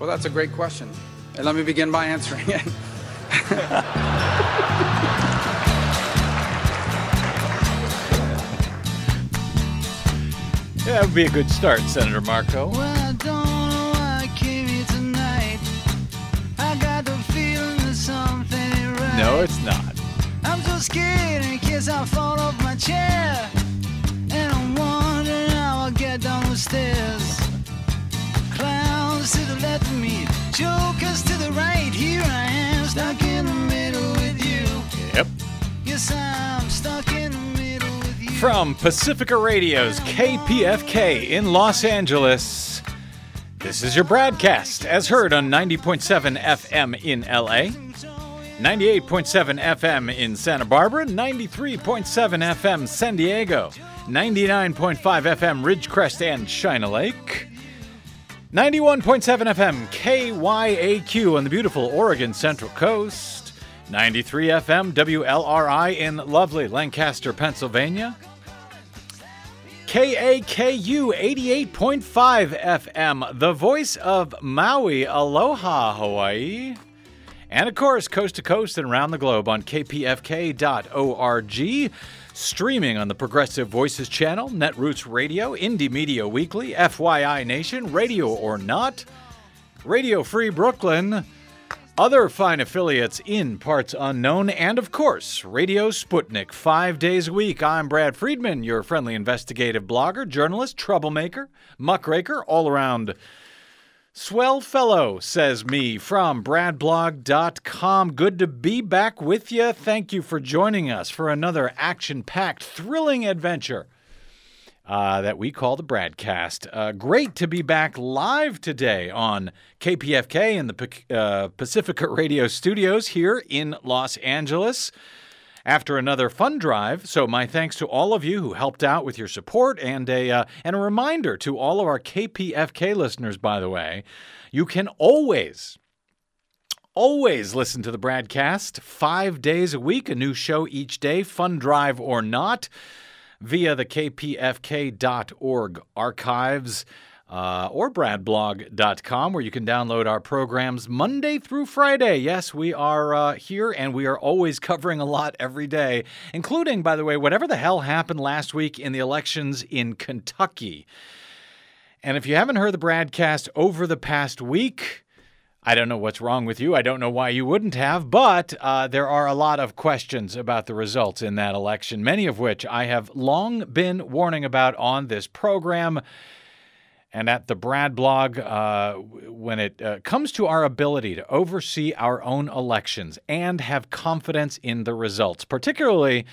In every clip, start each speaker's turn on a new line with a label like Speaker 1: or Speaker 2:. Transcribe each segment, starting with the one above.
Speaker 1: Well, that's a great question. And let me begin by answering it.
Speaker 2: Yeah, that would be a good start, Senator Marco.
Speaker 3: Well, I don't know why I came here tonight. I got the feeling that something right.
Speaker 2: No, it's not.
Speaker 3: I'm so scared in case I fall off my chair. And I'm wondering how I'll get down the stairs. Clowns to the left of me, jokers to the right. Here I am, stuck in the middle with you.
Speaker 2: Yep.
Speaker 3: Yes, I'm stuck in the middle with you.
Speaker 2: From Pacifica Radio's KPFK in Los Angeles, this is your BradCast, as heard on 90.7 FM in LA, 98.7 FM in Santa Barbara, 93.7 FM San Diego, 99.5 FM Ridgecrest and China Lake. 91.7 FM KYAQ on the beautiful Oregon Central Coast. 93 FM WLRI in lovely Lancaster, Pennsylvania. KAKU 88.5 FM, the voice of Maui, Aloha, Hawaii. And of course, coast to coast and around the globe on kpfk.org. Streaming on the Progressive Voices channel, Netroots Radio, Indie Media Weekly, FYI Nation, Radio or Not, Radio Free Brooklyn, other fine affiliates in parts unknown, and of course, Radio Sputnik, five days a week. I'm Brad Friedman, your friendly investigative blogger, journalist, troublemaker, muckraker, all around swell fellow, says me from bradblog.com. Good to be back with you. Thank you for joining us for another action packed, thrilling adventure. Uh, that we call the Bradcast. Uh, great to be back live today on KPFK in the uh, Pacifica Radio studios here in Los Angeles after another fun drive. So my thanks to all of you who helped out with your support, and a uh, and a reminder to all of our KPFK listeners. By the way, you can always. Always listen to the BradCast five days a week, a new show each day, fun drive or not via the kpfk.org archives uh, or bradblog.com, where you can download our programs Monday through Friday. Yes, we are uh, here and we are always covering a lot every day, including, by the way, whatever the hell happened last week in the elections in Kentucky. And if you haven't heard the BradCast over the past week, I don't know what's wrong with you. I don't know why you wouldn't have, but uh, there are a lot of questions about the results in that election, many of which I have long been warning about on this program. And at the Brad blog, uh, when it uh, comes to our ability to oversee our own elections and have confidence in the results, particularly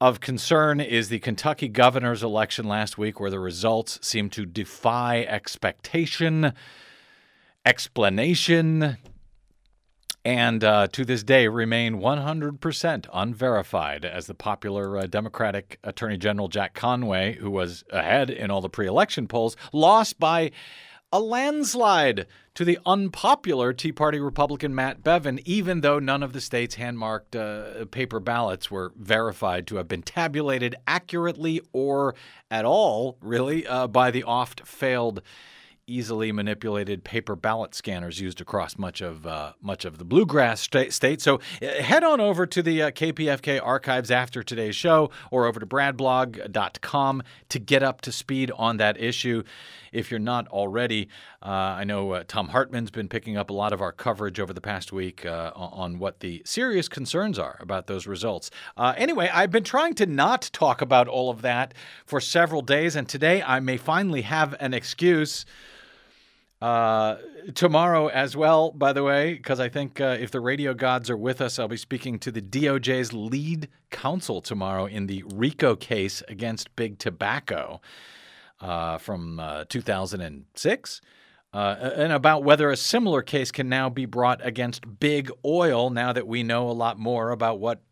Speaker 2: of concern is the Kentucky governor's election last week, where the results seem to defy expectation explanation and uh, to this day remain 100% unverified as the popular uh, Democratic Attorney General Jack Conway, who was ahead in all the pre election polls, lost by a landslide to the unpopular Tea Party Republican Matt Bevin, even though none of the state's hand marked uh, paper ballots were verified to have been tabulated accurately or at all, really, uh, by the oft failed easily manipulated paper ballot scanners used across much of uh, much of the bluegrass state. So uh, head on over to the uh, KPFK archives after today's show, or over to bradblog.com to get up to speed on that issue. If you're not already, uh, I know uh, Thom Hartmann's been picking up a lot of our coverage over the past week uh, on what the serious concerns are about those results. anyway, I've been trying to not talk about all of that for several days, and today I may finally have an excuse. Uh, tomorrow as well, by the way, because I think uh, if the radio gods are with us, I'll be speaking to the DOJ's lead counsel tomorrow in the RICO case against Big Tobacco uh, from uh, 2006. Uh, and about whether a similar case can now be brought against Big Oil now that we know a lot more about what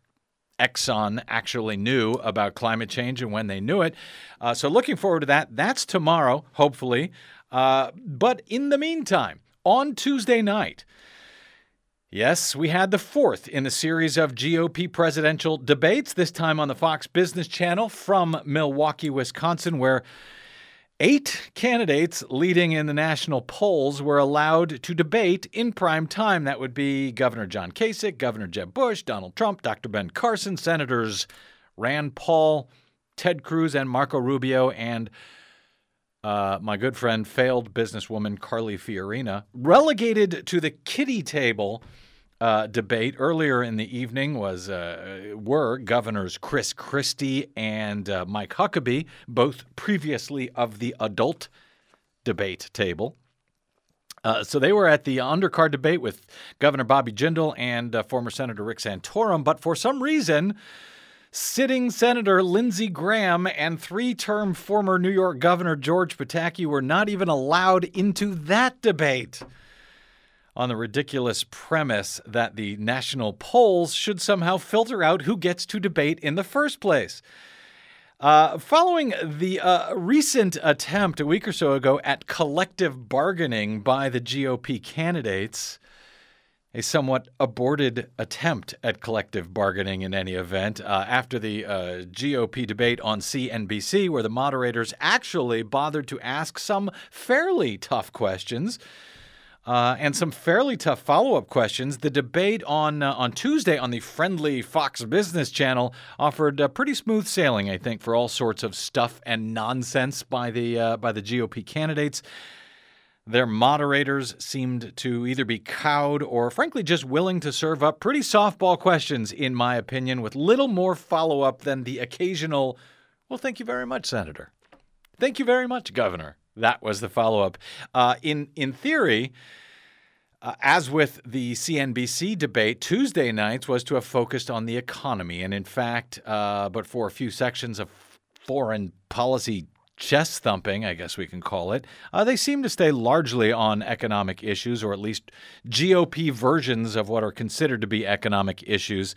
Speaker 2: Exxon actually knew about climate change and when they knew it. Uh, so, looking forward to that. That's tomorrow, hopefully. Uh, but in the meantime, on Tuesday night, yes, we had the fourth in a series of GOP presidential debates, this time on the Fox Business Channel from Milwaukee, Wisconsin, where Eight candidates leading in the national polls were allowed to debate in prime time. That would be Governor John Kasich, Governor Jeb Bush, Donald Trump, Dr. Ben Carson, Senators Rand Paul, Ted Cruz, and Marco Rubio, and uh, my good friend, failed businesswoman Carly Fiorina, relegated to the kitty table uh, debate earlier in the evening was uh, were governors Chris Christie and uh, Mike Huckabee, both previously of the adult debate table. Uh, so they were at the undercard debate with Governor Bobby Jindal and uh, former Senator Rick Santorum, but for some reason, sitting Senator Lindsey Graham and three-term former New York Governor George Pataki were not even allowed into that debate on the ridiculous premise that the national polls should somehow filter out who gets to debate in the first place. Uh, following the uh, recent attempt a week or so ago at collective bargaining by the GOP candidates, a somewhat aborted attempt at collective bargaining in any event, uh, after the uh, GOP debate on CNBC, where the moderators actually bothered to ask some fairly tough questions uh, and some fairly tough follow-up questions. The debate on uh, on Tuesday on the friendly Fox Business Channel offered uh, pretty smooth sailing, I think, for all sorts of stuff and nonsense by the uh, by the GOP candidates. Their moderators seemed to either be cowed or, frankly, just willing to serve up pretty softball questions, in my opinion, with little more follow up than the occasional, well, thank you very much, Senator. Thank you very much, Governor. That was the follow up. Uh, in in theory, uh, as with the CNBC debate, Tuesday nights was to have focused on the economy, and in fact, uh, but for a few sections of foreign policy chest thumping, I guess we can call it, uh, they seem to stay largely on economic issues, or at least GOP versions of what are considered to be economic issues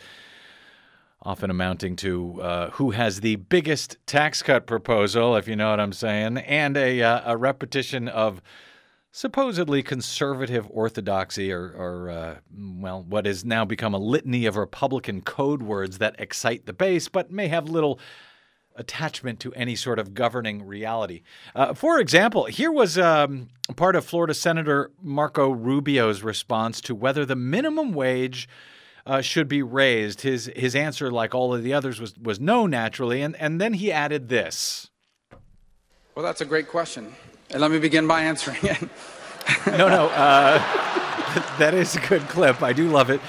Speaker 2: often amounting to uh, who has the biggest tax cut proposal, if you know what I'm saying, and a, uh, a repetition of supposedly conservative orthodoxy or, or uh, well, what has now become a litany of Republican code words that excite the base but may have little attachment to any sort of governing reality. Uh, for example, here was um, part of Florida Senator Marco Rubio's response to whether the minimum wage uh, should be raised. His his answer, like all of the others, was was no naturally, and and then he added this.
Speaker 1: Well, that's a great question, and let me begin by answering it.
Speaker 2: no, no, uh, that is a good clip. I do love it,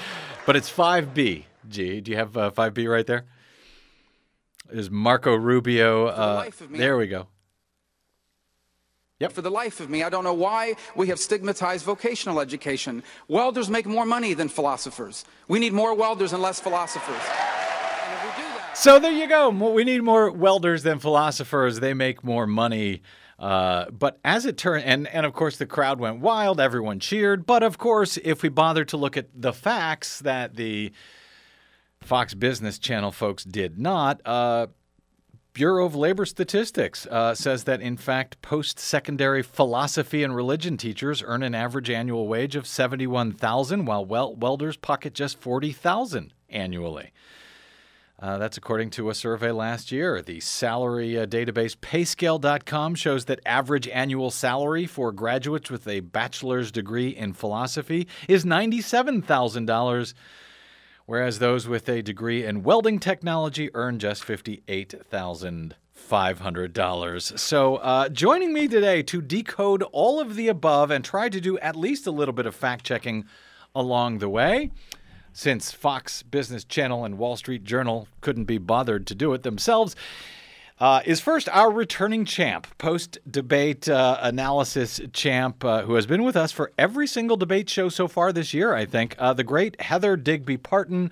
Speaker 2: but it's five B. G, do you have uh, five B right there? Is Marco Rubio? Uh, there we go.
Speaker 1: Yep. For the life of me, I don't know why we have stigmatized vocational education. Welders make more money than philosophers. We need more welders and less philosophers.
Speaker 2: so there you go. We need more welders than philosophers. They make more money. Uh, but as it turned, and, and of course the crowd went wild, everyone cheered. But of course, if we bother to look at the facts that the Fox Business Channel folks did not, uh, Bureau of Labor Statistics uh, says that, in fact, post secondary philosophy and religion teachers earn an average annual wage of 71000 while wel- welders pocket just 40000 annually. Uh, that's according to a survey last year. The salary uh, database payscale.com shows that average annual salary for graduates with a bachelor's degree in philosophy is $97,000 whereas those with a degree in welding technology earn just $58,500. So, uh, joining me today to decode all of the above and try to do at least a little bit of fact checking along the way. Since Fox Business Channel and Wall Street Journal couldn't be bothered to do it themselves, uh, is first our returning champ, post debate uh, analysis champ, uh, who has been with us for every single debate show so far this year, I think. Uh, the great Heather Digby Parton,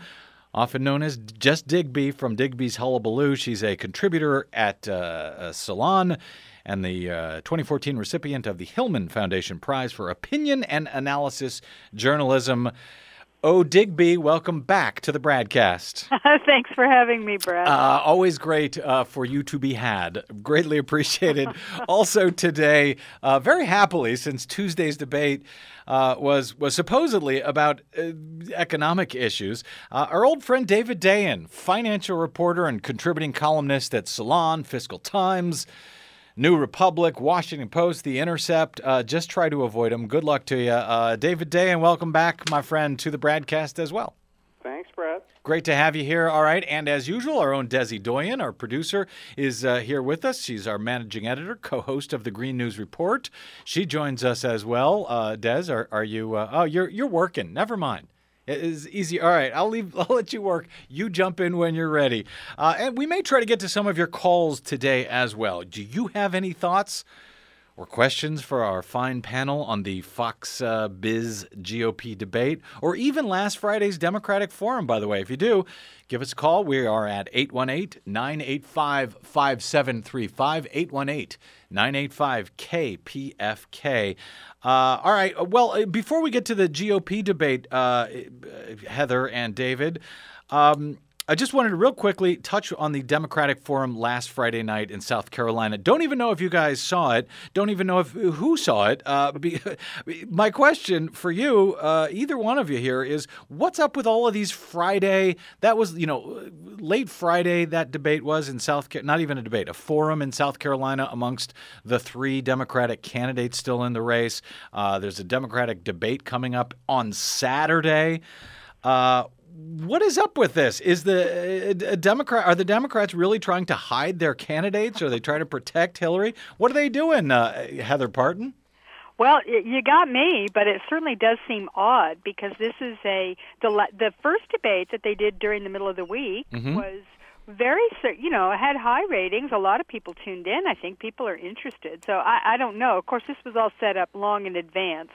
Speaker 2: often known as just Digby from Digby's Hullabaloo. She's a contributor at uh, Salon and the uh, 2014 recipient of the Hillman Foundation Prize for Opinion and Analysis Journalism. Oh, Digby, welcome back to the BradCast.
Speaker 4: Thanks for having me, Brad.
Speaker 2: Uh, always great uh, for you to be had. Greatly appreciated. also today, uh, very happily, since Tuesday's debate uh, was was supposedly about uh, economic issues, uh, our old friend David Dayen, financial reporter and contributing columnist at Salon, Fiscal Times New Republic, Washington Post, The Intercept. Uh, just try to avoid them. Good luck to you. Uh, David Dayen, welcome back, my friend, to the BradCast as well.
Speaker 5: Thanks, Brad.
Speaker 2: Great to have you here. All right. And as usual, our own Desi Doyen, our producer, is uh, here with us. She's our managing editor, co host of the Green News Report. She joins us as well. Uh, Des, are, are you? Uh, oh, you're, you're working. Never mind. It is easy. All right, I'll leave. I'll let you work. You jump in when you're ready, uh, and we may try to get to some of your calls today as well. Do you have any thoughts or questions for our fine panel on the Fox uh, Biz GOP debate, or even last Friday's Democratic Forum, by the way. If you do, give us a call. We are at 818 985 5735. 818 985 KPFK. Uh, all right. Well, uh, before we get to the GOP debate, uh, Heather and David, um, I just wanted to real quickly touch on the Democratic Forum last Friday night in South Carolina. Don't even know if you guys saw it. Don't even know if who saw it. Uh, be, my question for you, uh, either one of you here, is what's up with all of these Friday? That was you know late Friday. That debate was in South. Not even a debate, a forum in South Carolina amongst the three Democratic candidates still in the race. Uh, there's a Democratic debate coming up on Saturday. Uh, what is up with this? Is the uh, Democrat are the Democrats really trying to hide their candidates? Are they trying to protect Hillary? What are they doing, uh, Heather Parton?
Speaker 4: Well, you got me, but it certainly does seem odd because this is a the the first debate that they did during the middle of the week
Speaker 2: Mhm.
Speaker 4: was very you know had high ratings. A lot of people tuned in. I think people are interested. So I, I don't know. Of course, this was all set up long in advance.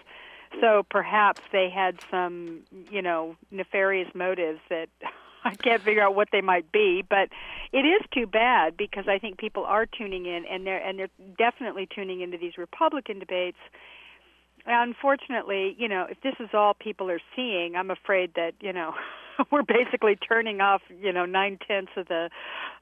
Speaker 4: So perhaps they had some, you know, nefarious motives that I can't figure out what they might be, but it is too bad because I think people are tuning in and they're and they're definitely tuning into these Republican debates. Unfortunately, you know, if this is all people are seeing, I'm afraid that you know we're basically turning off you know nine tenths of the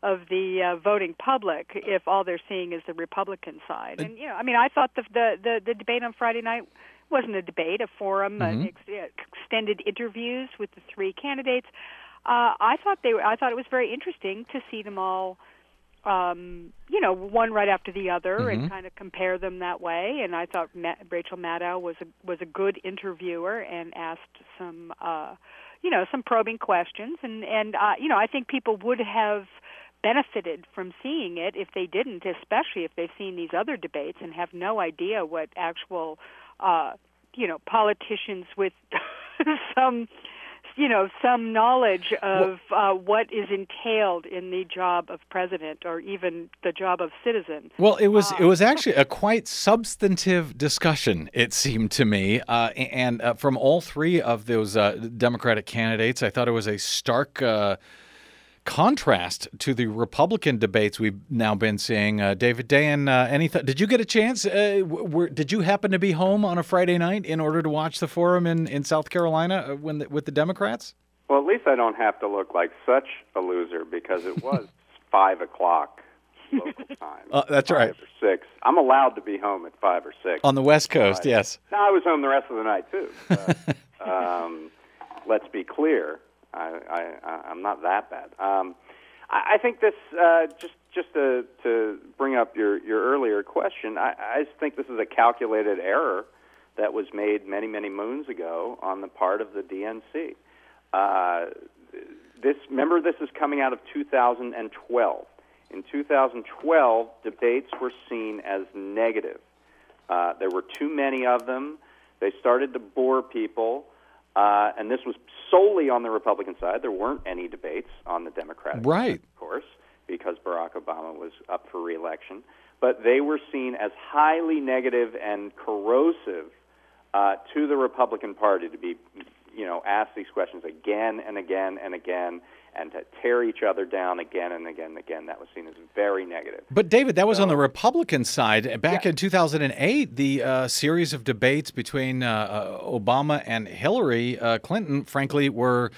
Speaker 4: of the uh, voting public if all they're seeing is the Republican side. And you know, I mean, I thought the the the, the debate on Friday night wasn't a debate, a forum,
Speaker 2: Mhm.
Speaker 4: uh, ex- extended interviews with the three candidates. Uh, I thought they were, I thought it was very interesting to see them all, um, you know, one right after the other,
Speaker 2: Mhm.
Speaker 4: and kind of compare them that way. And I thought Ma- Rachel Maddow was a was a good interviewer and asked some, uh, you know, some probing questions. And and uh, you know, I think people would have benefited from seeing it if they didn't, especially if they've seen these other debates and have no idea what actual, uh, you know, politicians with some, you know, some knowledge of uh, what is entailed in the job of president or even the job of citizen.
Speaker 2: Well, it was it was actually a quite substantive discussion. It seemed to me, uh, and uh, from all three of those uh, Democratic candidates, I thought it was a stark uh, contrast to the Republican debates we've now been seeing. Uh, David Dayen, uh, any th- did you get a chance? Uh, were, did you happen to be home on a Friday night in order to watch the forum in, in South Carolina uh, when the, with the Democrats?
Speaker 5: Well, at least I don't have to look like such a loser because it was five o'clock local time.
Speaker 2: Uh, that's right.
Speaker 5: Six. I'm allowed to be home at five or six.
Speaker 2: On the West Coast,
Speaker 5: Right.
Speaker 2: yes.
Speaker 5: No, I was home the rest of the night too. But, um, let's be clear. I, I, I'm not that bad. Um, I, I think this uh, just just to, to bring up your, your earlier question. I, I think this is a calculated error that was made many many moons ago on the part of the DNC. Uh, this remember this is coming out of 2012. In 2012, debates were seen as negative. Uh, there were too many of them. They started to bore people, uh, and this was solely on the Republican side. There weren't any debates on the Democratic
Speaker 2: Right.
Speaker 5: side, of course, because Barack Obama was up for reelection. But they were seen as highly negative and corrosive uh, to the Republican Party to be, you know, asked these questions again and again and again, and to tear each other down again and again and again. That was seen as very negative.
Speaker 2: But David, that was on the Republican side. Back in 2008, the uh, series of debates between uh, uh, Obama and Hillary uh, Clinton, frankly, were,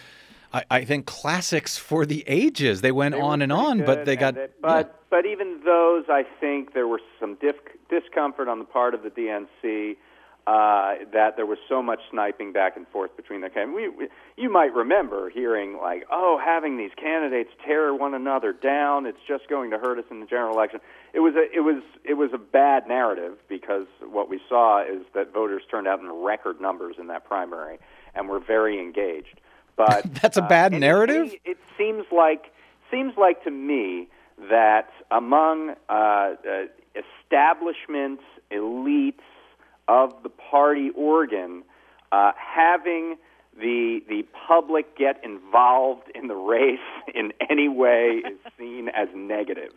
Speaker 2: I, I think, classics for the ages. They went
Speaker 5: They
Speaker 2: on and on, but they got.
Speaker 5: it- but but even those, I think there was some dif- discomfort on the part of the DNC uh, that there was so much sniping back and forth between the candidates. We, we, you might remember hearing like, "Oh, having these candidates tear one another down, it's just going to hurt us in the general election." it was a it was it was a bad narrative because what we saw is that voters turned out in record numbers in that primary and were very engaged. But
Speaker 2: That's a bad
Speaker 5: uh,
Speaker 2: narrative?
Speaker 5: It, it seems like seems like to me that among uh, uh, establishments, elites of the party organ, uh, having the the public get involved in the race in any way is seen as negative.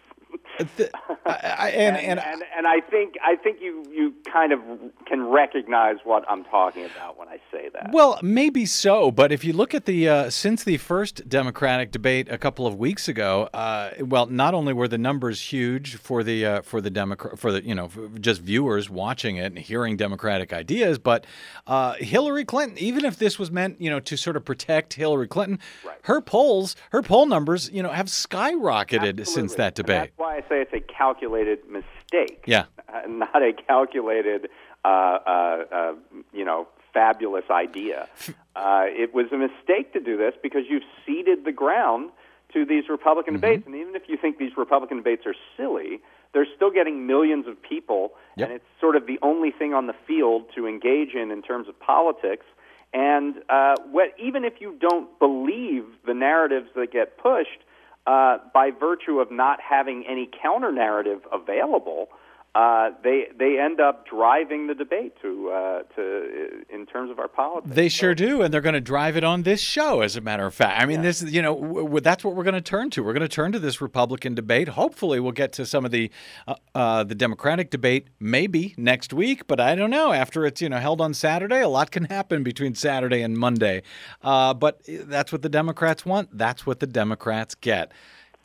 Speaker 2: I, and, and,
Speaker 5: and and I think I think you you kind of can recognize what I'm talking about when I say that.
Speaker 2: Well, maybe so, but if you look at the uh, since the first Democratic debate a couple of weeks ago, uh, well, not only were the numbers huge for the uh, for the Democrat for the you know just viewers watching it and hearing Democratic ideas, but uh, Hillary Clinton, even if this was meant you know to sort of protect Hillary Clinton,
Speaker 5: Right.
Speaker 2: her polls, her poll numbers, you know, have skyrocketed since
Speaker 5: Absolutely.
Speaker 2: that
Speaker 5: And
Speaker 2: debate.
Speaker 5: Why I say it's a calculated mistake.
Speaker 2: Yeah.
Speaker 5: not a calculated, uh, uh, uh, you know, fabulous idea. Uh, it was a mistake to do this because you've ceded the ground to these Republican
Speaker 2: Mm-hmm.
Speaker 5: debates, and even if you think these Republican debates are silly, they're still getting millions of people,
Speaker 2: Yep.
Speaker 5: and it's sort of the only thing on the field to engage in in terms of politics. And uh, what, even if you don't believe the narratives that get pushed, uh, by virtue of not having any counter narrative available, uh, they they end up driving the debate to uh, to in terms of our politics.
Speaker 2: They sure do, and they're going to drive it on this show. As a matter of fact, I mean, this you know w- w- that's what we're going to turn to. We're going to turn to this Republican debate. Hopefully, we'll get to some of the uh, uh, the Democratic debate maybe next week, but I don't know. After it's you know held on Saturday, a lot can happen between Saturday and Monday. Uh, but that's what the Democrats want. That's what the Democrats get.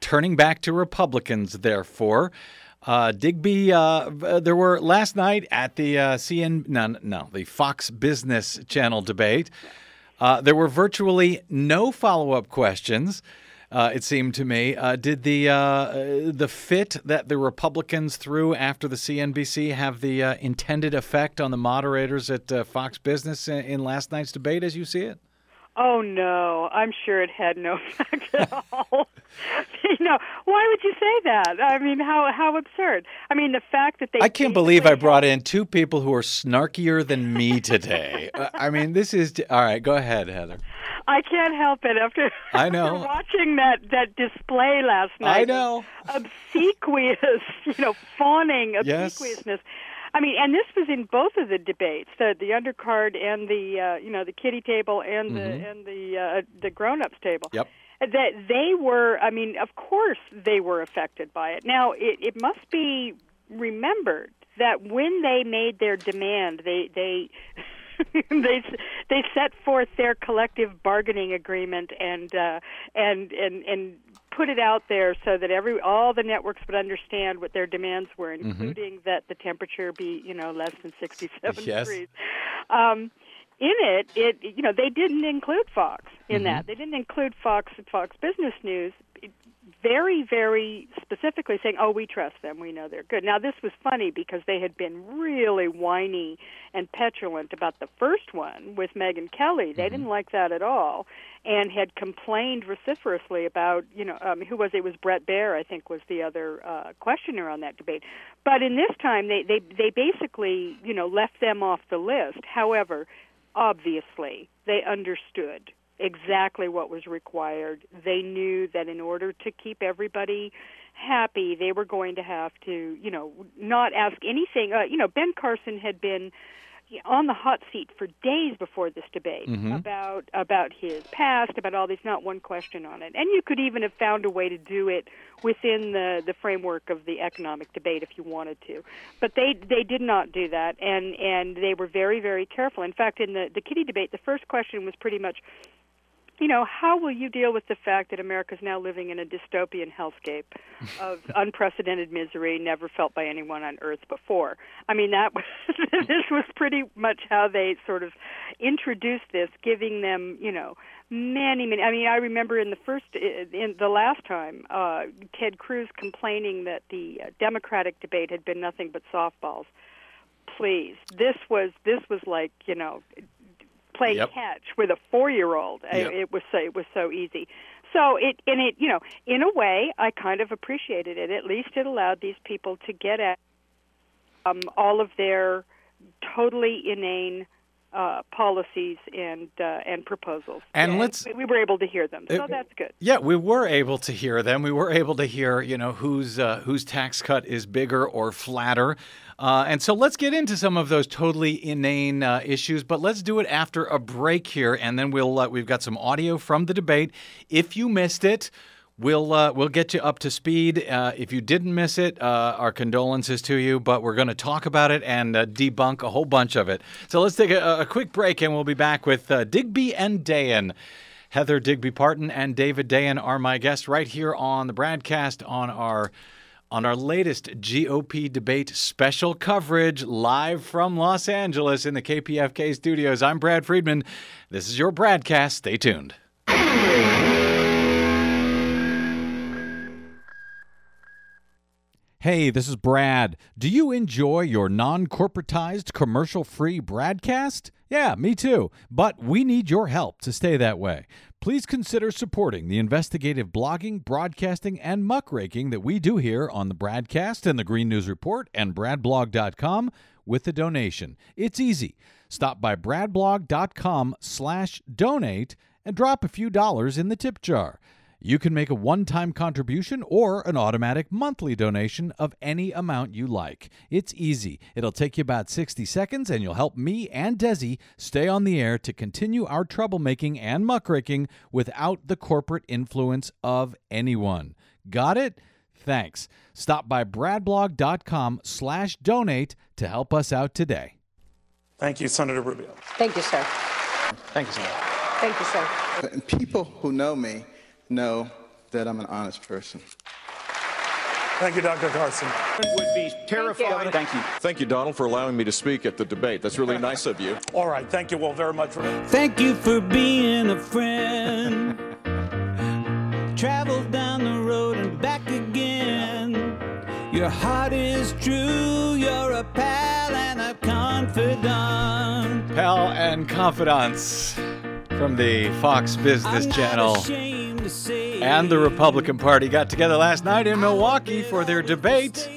Speaker 2: Turning back to Republicans, therefore. Uh, Digby, uh, there were last night at the uh, CN, no, no, the Fox Business Channel debate. Uh, there were virtually no follow-up questions. Uh, it seemed to me. Uh, did the uh, uh, the fit that the Republicans threw after the CNBC have the uh, intended effect on the moderators at uh, Fox Business in, in last night's debate, as you see it?
Speaker 4: Oh no, I'm sure it had no effect at all. you know, why would you say that? I mean, how how absurd. I mean, the fact that they
Speaker 2: I can't believe I brought in two people who are snarkier than me today. Uh, I mean, this is all right. Go ahead, Heather.
Speaker 4: I can't help it after,
Speaker 2: I know after
Speaker 4: watching that that display last night.
Speaker 2: I know.
Speaker 4: obsequious, you know, fawning
Speaker 2: Yes.
Speaker 4: I mean, and this was in both of the debates, the the undercard and the uh, you know the kiddie table and the and the uh, the grown ups table.
Speaker 2: Mm-hmm. Yep.
Speaker 4: That they were, I mean, of course they were affected by it. Now it, it must be remembered that when they made their demand, they they. they they set forth their collective bargaining agreement and uh, and and and put it out there so that every all the networks would understand what their demands were,
Speaker 2: Mm-hmm.
Speaker 4: including that the temperature be you know less than 67
Speaker 2: Yes.
Speaker 4: degrees. Um, in it, it you know they didn't include Fox in
Speaker 2: Mm-hmm.
Speaker 4: that. They didn't include Fox and Fox Business News. Very, very specifically saying, "Oh, we trust them. We know they're good." Now, this was funny because they had been really whiny and petulant about the first one with Megyn Kelly. They didn't like that at all, and had complained vociferously about, you know, um, who was it? it was Bret Baier, I think, was the other uh, questioner on that debate. But in this time, they they they basically, you know, left them off the list. However, obviously, they understood exactly what was required. They knew that in order to keep everybody happy, they were going to have to, you know, not ask anything. Uh, you know, Ben Carson had been on the hot seat for days before this debate about about his past, about all these. Not one question on it, and you could even have found a way to do it within the the framework of the economic debate if you wanted to. But they they did not do that, and and they were very very careful. In fact, in the the kitty debate, the first question was pretty much you know, how will you deal with the fact that America is now living in a dystopian hellscape of unprecedented misery never felt by anyone on earth before? I mean, that was, this was pretty much how they sort of introduced this, giving them, you know, many, many. I mean, I remember in the first, in the last time, uh, Ted Cruz complaining that the uh, Democratic debate had been nothing but softballs. Please, this was this was like you know playing
Speaker 2: Yep.
Speaker 4: catch with a four-year-old.
Speaker 2: Yep.
Speaker 4: It was so it was so easy. so it and it you know in a way I kind of appreciated it. At least it allowed these people to get at um, all of their totally inane uh, policies and uh, and proposals.
Speaker 2: And let's
Speaker 4: we were able to hear them, so that's good.
Speaker 2: Yeah, we were able to hear them. We were able to hear, you know, whose uh, whose tax cut is bigger or flatter. Uh, and so let's get into some of those totally inane uh, issues, but let's do it after a break here, and then we'll uh, we've got some audio from the debate. If you missed it. We'll uh, we'll get you up to speed. Uh, if you didn't miss it, uh, our condolences to you. But we're going to talk about it and uh, debunk a whole bunch of it. So let's take a, a quick break, and we'll be back with uh, Digby and Dayen. Heather Digby Parton and David Dayen are my guests right here on the BradCast on our on our latest GOP debate special coverage live from Los Angeles in the KPFK studios. I'm Brad Friedman. This is your BradCast. Stay tuned. Hey, this is Brad. Do you enjoy your non corporatized, commercial free broadcast? Yeah, me too. But we need your help to stay that way. Please consider supporting the investigative blogging, broadcasting, and muckraking that we do here on the Bradcast and the Green News Report and bradblog.com with a donation. It's easy. Stop by bradblog.com slash donate and drop a few dollars in the tip jar. You can make a one time contribution or an automatic monthly donation of any amount you like. It's easy. It'll take you about 60 seconds and you'll help me and Desi stay on the air to continue our troublemaking and muckraking without the corporate influence of anyone. Got it? Thanks. Stop by bradblog.com slash donate to help us out today.
Speaker 6: Thank you, Senator Rubio.
Speaker 7: Thank you, sir.
Speaker 2: Thank you, Senator.
Speaker 7: Thank you, sir.
Speaker 8: And people who know me know that I'm an honest person.
Speaker 6: Thank you, Dr. Carson.
Speaker 9: would be terrified. Thank you.
Speaker 10: Thank you, Donald, for allowing me to speak at the debate. That's really nice of you.
Speaker 6: All right, thank you all very much. For-
Speaker 3: Thank you for being a friend. Travel down the road and back again. Your heart is true, you're a pal and a confidant.
Speaker 2: Pal and confidants from the Fox Business Channel.
Speaker 3: ashamed to say
Speaker 2: and the Republican Party got together last night in Milwaukee for their debate.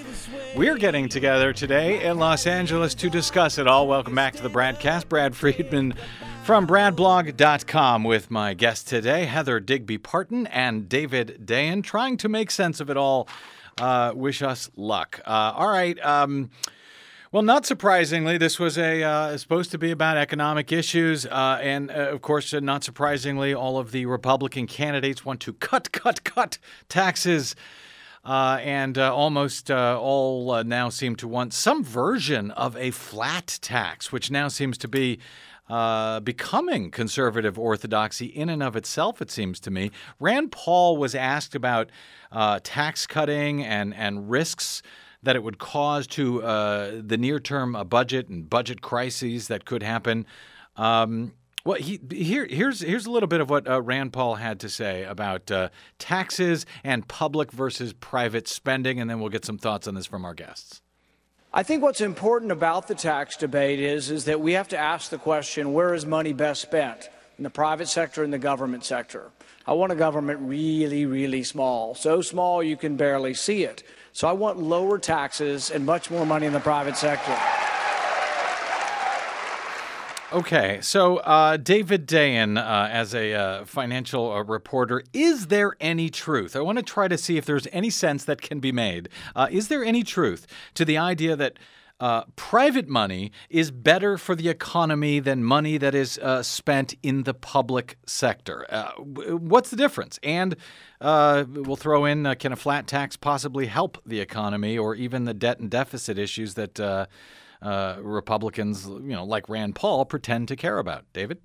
Speaker 2: We're getting together today in Los Angeles to discuss it all. Welcome back to the BradCast. Brad Friedman from BradBlog.com with my guest today, Heather Digby Parton and David Dayen, trying to make sense of it all. Uh, wish us luck. Uh, all right. Um, well, not surprisingly, this was a uh, supposed to be about economic issues, uh, and uh, of course, uh, not surprisingly, all of the Republican candidates want to cut, cut, cut taxes, uh, and uh, almost all now seem to want some version of a flat tax, which now seems to be. Uh, becoming conservative orthodoxy in and of itself, it seems to me. Rand Paul was asked about uh, tax cutting and, and risks that it would cause to uh, the near term budget and budget crises that could happen. Um, well, he, here, here's here's a little bit of what uh, Rand Paul had to say about uh, taxes and public versus private spending, and then we'll get some thoughts on this from our guests.
Speaker 11: I think what's important about the tax debate is, is that we have to ask the question where is money best spent? In the private sector and the government sector. I want a government really, really small. So small you can barely see it. So I want lower taxes and much more money in the private sector.
Speaker 2: Okay, so uh, David Dayen, uh, as a uh, financial uh, reporter, is there any truth? I want to try to see if there's any sense that can be made. Uh, is there any truth to the idea that uh, private money is better for the economy than money that is uh, spent in the public sector. Uh, what's the difference? And uh, we'll throw in uh, can a flat tax possibly help the economy or even the debt and deficit issues that uh, Republicans, you know, like Rand Paul, pretend to care about? David?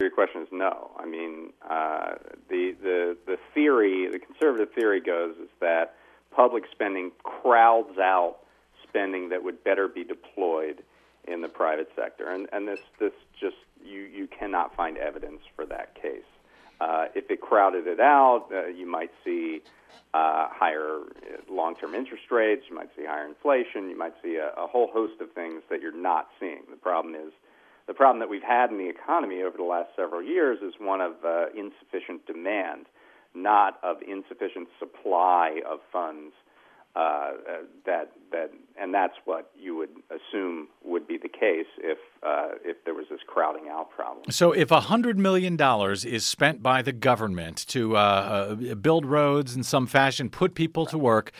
Speaker 5: Your question is no. I mean, the the the theory, the conservative theory goes is that public spending crowds out spending that would better be deployed in the private sector, and and this this just you you cannot find evidence for that case. Uh, if it crowded it out, uh, you might see uh, higher uh, long-term interest rates. You might see higher inflation. You might see a, a whole host of things that you're not seeing. The problem is the problem that we've had in the economy over the last several years is one of uh, insufficient demand. not of insufficient supply of funds. Uh, that that and that's what you would assume would be the case if uh, if there was this crowding out problem.
Speaker 2: So, if $100 million is spent by the government to uh, uh, build roads in some fashion, put people to work,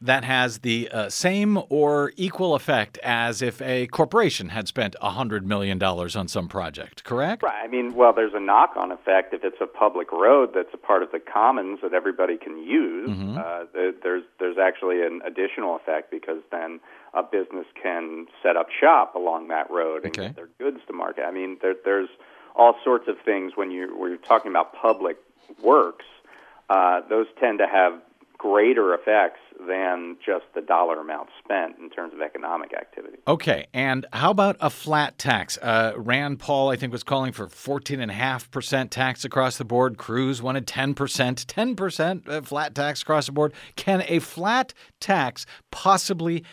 Speaker 2: that has the uh, same or equal effect as if a corporation had spent $100 million on some project, correct?
Speaker 5: Right. I mean, well, there's a knock on effect if it's a public road that's a part of the commons that everybody can use.
Speaker 2: Mm-hmm.
Speaker 5: Uh, there, there's, there's actually an additional effect because then a business can set up shop along that road and
Speaker 2: Okay.
Speaker 5: get their goods to market. I mean, there, there's all sorts of things when, you, when you're talking about public works, uh, those tend to have greater effects than just the dollar amount spent in terms of economic activity.
Speaker 2: Okay, and how about a flat tax? Uh, Rand Paul, I think, was calling for 14.5% tax across the board. Cruz wanted 10%. 10% uh, flat tax across the board. Can a flat tax possibly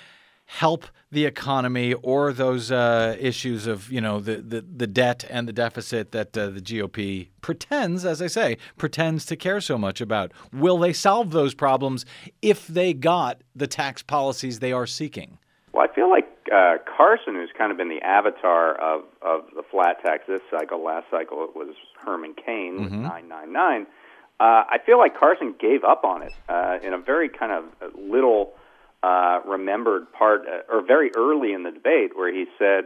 Speaker 2: help the economy or those uh, issues of, you know, the, the, the debt and the deficit that uh, the GOP pretends, as I say, pretends to care so much about? Will they solve those problems if they got the tax policies they are seeking?
Speaker 5: Well, I feel like uh, Carson, who's kind of been the avatar of, of the flat tax this cycle, last cycle it was Herman Cain with 999. Uh, I feel like Carson gave up on it uh, in a very kind of little uh, remembered part, uh, or very early in the debate, where he said,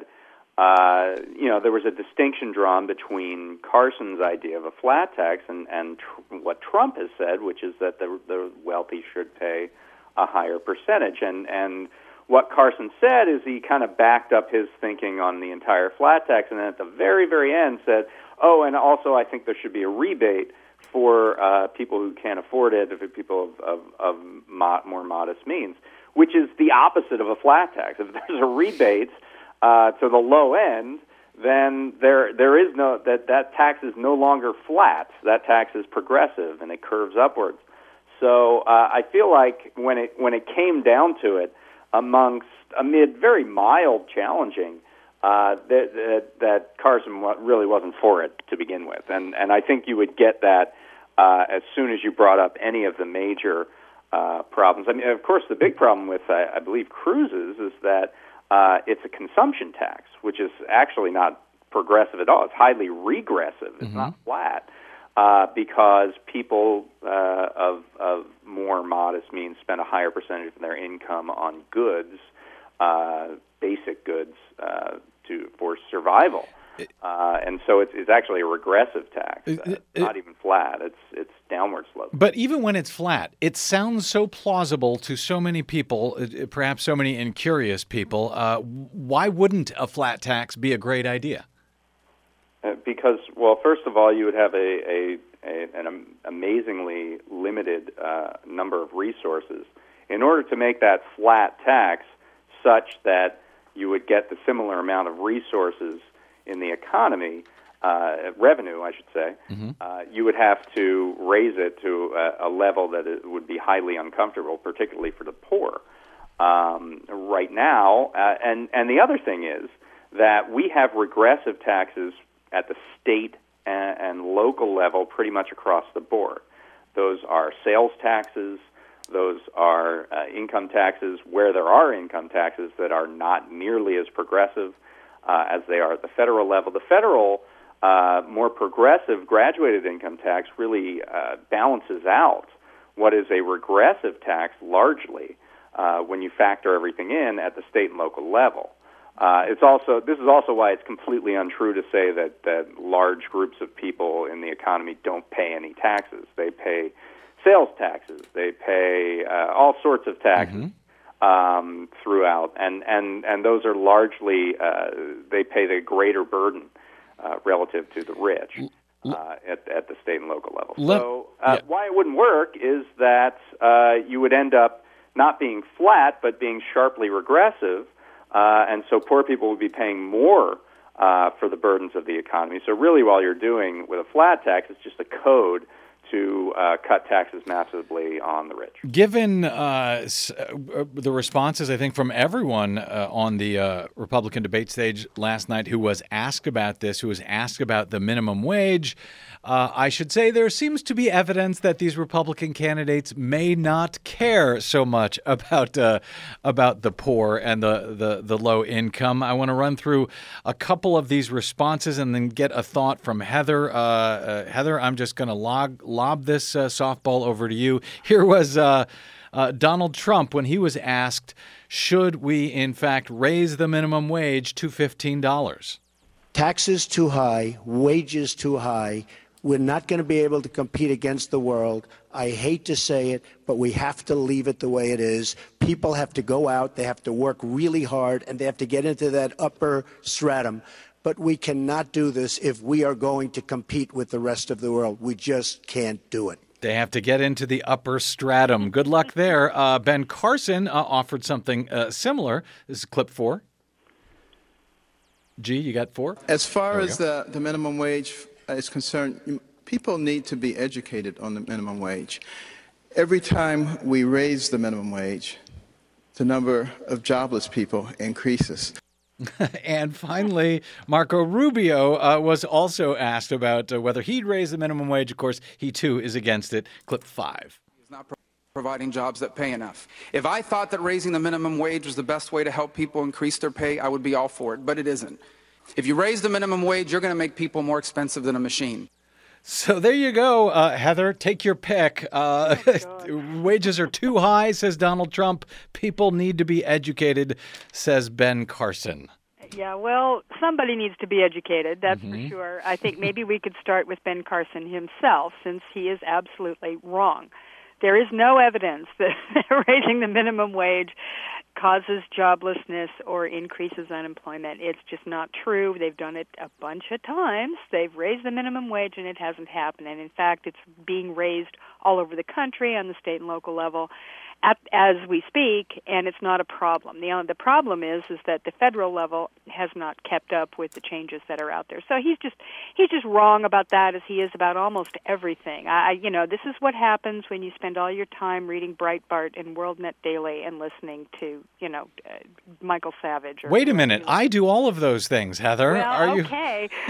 Speaker 5: uh, you know, there was a distinction drawn between Carson's idea of a flat tax and, and tr- what Trump has said, which is that the, the wealthy should pay a higher percentage. And, and what Carson said is he kind of backed up his thinking on the entire flat tax, and then at the very, very end said, oh, and also I think there should be a rebate for uh, people who can't afford it, for people of, of, of mo- more modest means, which is the opposite of a flat tax. If there's a rebate uh, to the low end, then there there is no that that tax is no longer flat. That tax is progressive and it curves upwards. So uh, I feel like when it when it came down to it, amongst amid very mild challenging, uh, that, that that Carson really wasn't for it to begin with, and and I think you would get that uh, as soon as you brought up any of the major uh, problems. I mean, of course, the big problem with I, I believe Cruz's is that uh, it's a consumption tax, which is actually not progressive at all. It's highly regressive. It's not flat uh, because people uh, of of more modest means spend a higher percentage of their income on goods, uh, basic goods, uh, to for survival. Uh, and so it's, it's actually a regressive tax. Uh, it's not even flat. It's it's downward slope.
Speaker 2: But even when it's flat, it sounds so plausible to so many people, uh, perhaps so many incurious people. Uh, why wouldn't a flat tax be a great idea?
Speaker 5: Uh, because, well, first of all, you would have a, a, a an amazingly limited uh, number of resources. In order to make that flat tax such that you would get the similar amount of resources in the economy, uh, revenue, I should say, uh, you would have to raise it to a, a level that it would be highly uncomfortable, particularly for the poor. Um, right now, uh, and and the other thing is that we have regressive taxes at the state and, and local level pretty much across the board. Those are sales taxes. Those are uh, income taxes where there are income taxes that are not nearly as progressive uh, as they are at the federal level. The federal, uh, more progressive graduated income tax really uh, balances out what is a regressive tax largely uh, when you factor everything in at the state and local level. Uh, it's also this is also why it's completely untrue to say that that large groups of people in the economy don't pay any taxes. They pay sales taxes. They pay uh, all sorts of taxes um, throughout, and and and those are largely uh, they pay the greater burden uh, relative to the rich uh, at at the state and local level. So uh,
Speaker 2: yeah.
Speaker 5: why it wouldn't work is that uh, you would end up not being flat but being sharply regressive, uh, and so poor people would be paying more. Uh, for the burdens of the economy. So, really, while you're doing with a flat tax, it's just a code to uh, cut taxes massively on the rich.
Speaker 2: Given uh, uh, the responses, I think, from everyone uh, on the uh, Republican debate stage last night who was asked about this, who was asked about the minimum wage, uh, I should say there seems to be evidence that these Republican candidates may not care so much about about the poor and the, the, the low income. I want to run through a couple of these responses and then get a thought from Heather. Heather, I'm just going to log lob this uh, softball over to you. Here was uh, uh, Donald Trump when he was asked, "Should we in fact raise the minimum wage to fifteen dollars?"
Speaker 7: Taxes too high, wages too high. We're not going to be able to compete against the world. I hate to say it, but we have to leave it the way it is. People have to go out, they have to work really hard, and they have to get into that upper stratum. But we cannot do this if we are going to compete with the rest of the world. We just can't do it.
Speaker 2: They have to get into the upper stratum. Good luck there. Uh, ben Carson uh, offered something uh, similar. This is clip four. G, you got four?
Speaker 8: As far as
Speaker 2: go.
Speaker 8: the, the minimum wage is concerned, people need to be educated on the minimum wage. Every time we raise the minimum wage, the number of jobless people increases.
Speaker 2: and finally, Marco Rubio uh, was also asked about uh, whether he'd raise the minimum wage. Of course, he too is against it. Clip five.
Speaker 1: He's not pro- providing jobs that pay enough. If I thought that raising the minimum wage was the best way to help people increase their pay, I would be all for it, but it isn't. If you raise the minimum wage, you're going to make people more expensive than a machine.
Speaker 2: So there you go, uh, Heather. Take your pick. Uh, wages are too high, says Donald Trump. People need to be educated, says Ben Carson.
Speaker 4: Yeah, well, somebody needs to be educated, that's
Speaker 2: Mhm.
Speaker 4: for sure. I think maybe we could start with Ben Carson himself, since he is absolutely wrong. There is no evidence that raising the minimum wage causes joblessness or increases unemployment. It's just not true. They've done it a bunch of times. They've raised the minimum wage and it hasn't happened. And in fact, it's being raised all over the country on the state and local level at, as we speak, and it's not a problem. The the problem is is that the federal level has not kept up with the changes that are out there. So he's just he's just wrong about that, as he is about almost everything. I, you know this is what happens when you spend all your time reading Breitbart and WorldNet Daily and listening to you know uh, Michael Savage. Or
Speaker 2: Wait a minute. I do all of those things, Heather.
Speaker 4: well,
Speaker 2: Are you?
Speaker 4: okay.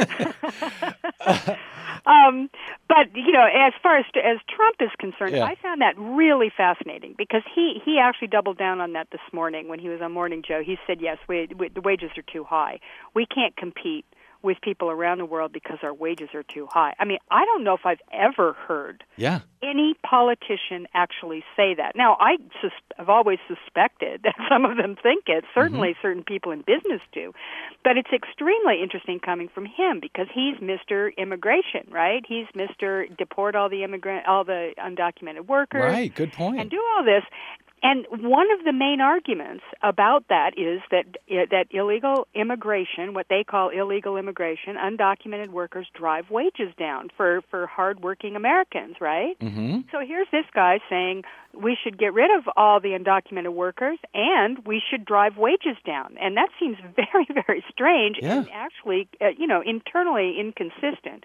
Speaker 4: um, but you know, as far as as Trump is concerned,
Speaker 2: Yeah.
Speaker 4: I found that really fascinating because he he actually doubled down on that this morning when he was on Morning Joe. He said, "Yes, we, we, the wages are too high. We can't compete." With people around the world because our wages are too high. I mean, I don't know if I've ever heard
Speaker 2: Yeah.
Speaker 4: any politician actually say that. Now, I sus- have always suspected that some of them think it. Mm-hmm. Certainly, certain people in business do. But it's extremely interesting coming from him because he's Mr. Immigration, right? He's Mr. Deport all the immigrant, all the undocumented workers,
Speaker 2: Right. Good point.
Speaker 4: and do all this. And one of the main arguments about that is that that illegal immigration, what they call illegal immigration, undocumented workers drive wages down for for hardworking Americans, right?
Speaker 2: Mm-hmm.
Speaker 4: So here's this guy saying we should get rid of all the undocumented workers and we should drive wages down. And that seems very, very strange
Speaker 2: Yeah.
Speaker 4: and actually, uh, you know, internally inconsistent.